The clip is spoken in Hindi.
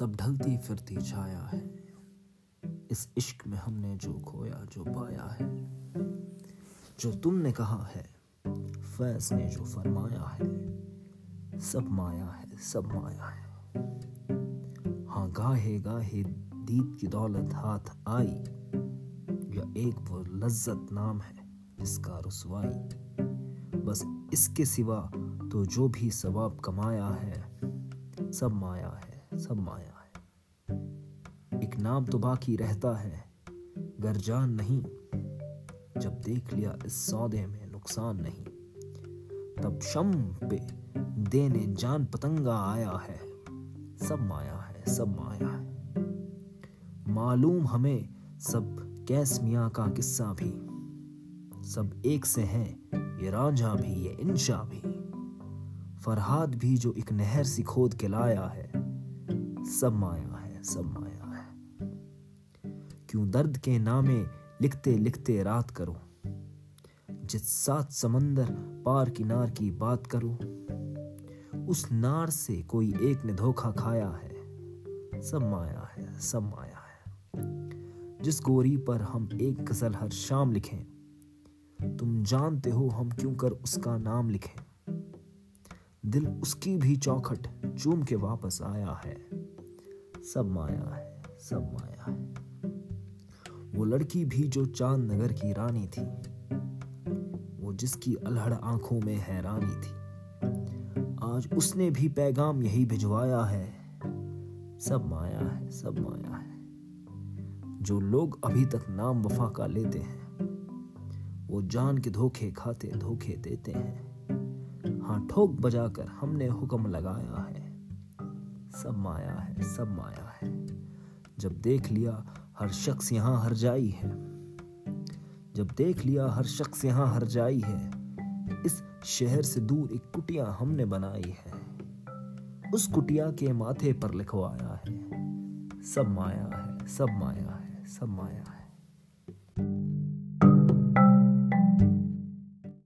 सब ढलती फिरती छाया है, इस इश्क में हमने जो खोया, जो पाया है, जो तुमने कहा है, फैज ने जो फरमाया है, सब माया है, सब माया है। हाँ गाहे गाहे दीद की दौलत हाथ आई, या एक वो लज्जत नाम है, जिसका रसवाई। बस इसके सिवा तो जो भी सवाब कमाया है, सब माया है, सब माया है। नाम तो बाकी रहता है। गर जान नहीं। जब देख लिया इस सौदे में नुकसान नहीं। तब शम पे देने जान पतंगा आया है। सब माया है, सब माया है। मालूम हमें सब कैस मियाँ का किस्सा भी। सब एक से हैं ये रांझा भी, ये इंशा भी। फरहाद भी जो एक नहर सी खोद के लाया है। सब माया है, सब माया क्यों दर्द के नामे लिखते लिखते रात करो। जिस सात समंदर पार किनार की बात करो, उस नार से कोई एक ने धोखा खाया है, सब माया है, सब माया है। जिस गोरी पर हम एक गज़ल हर शाम लिखें, तुम जानते हो हम क्यों कर उसका नाम लिखें। दिल उसकी भी चौखट चूम के वापस आया है, सब माया है, सब माया है। वो लड़की भी जो चाँद नगर की रानी थी, वो जिसकी अलहड़ आँखों में हैरानी थी। आज उसने भी पैगाम यही भिजवाया है। सब माया है, सब माया है। जो लोग अभी तक नाम वफा का लेते हैं, वो जान के धोखे खाते, धोखे देते हैं। हाँ ठोक बजाकर हमने हुक्म लगाया है। सब माया है, सब माया है। जब देख लिया हर शख्स यहाँ हर जाई है। जब देख लिया हर शख्स यहाँ हर जाई है, इस शहर से दूर एक कुटिया हमने बनाई है। उस कुटिया के माथे पर लिखवाया है, सब माया है, सब माया है, सब माया है।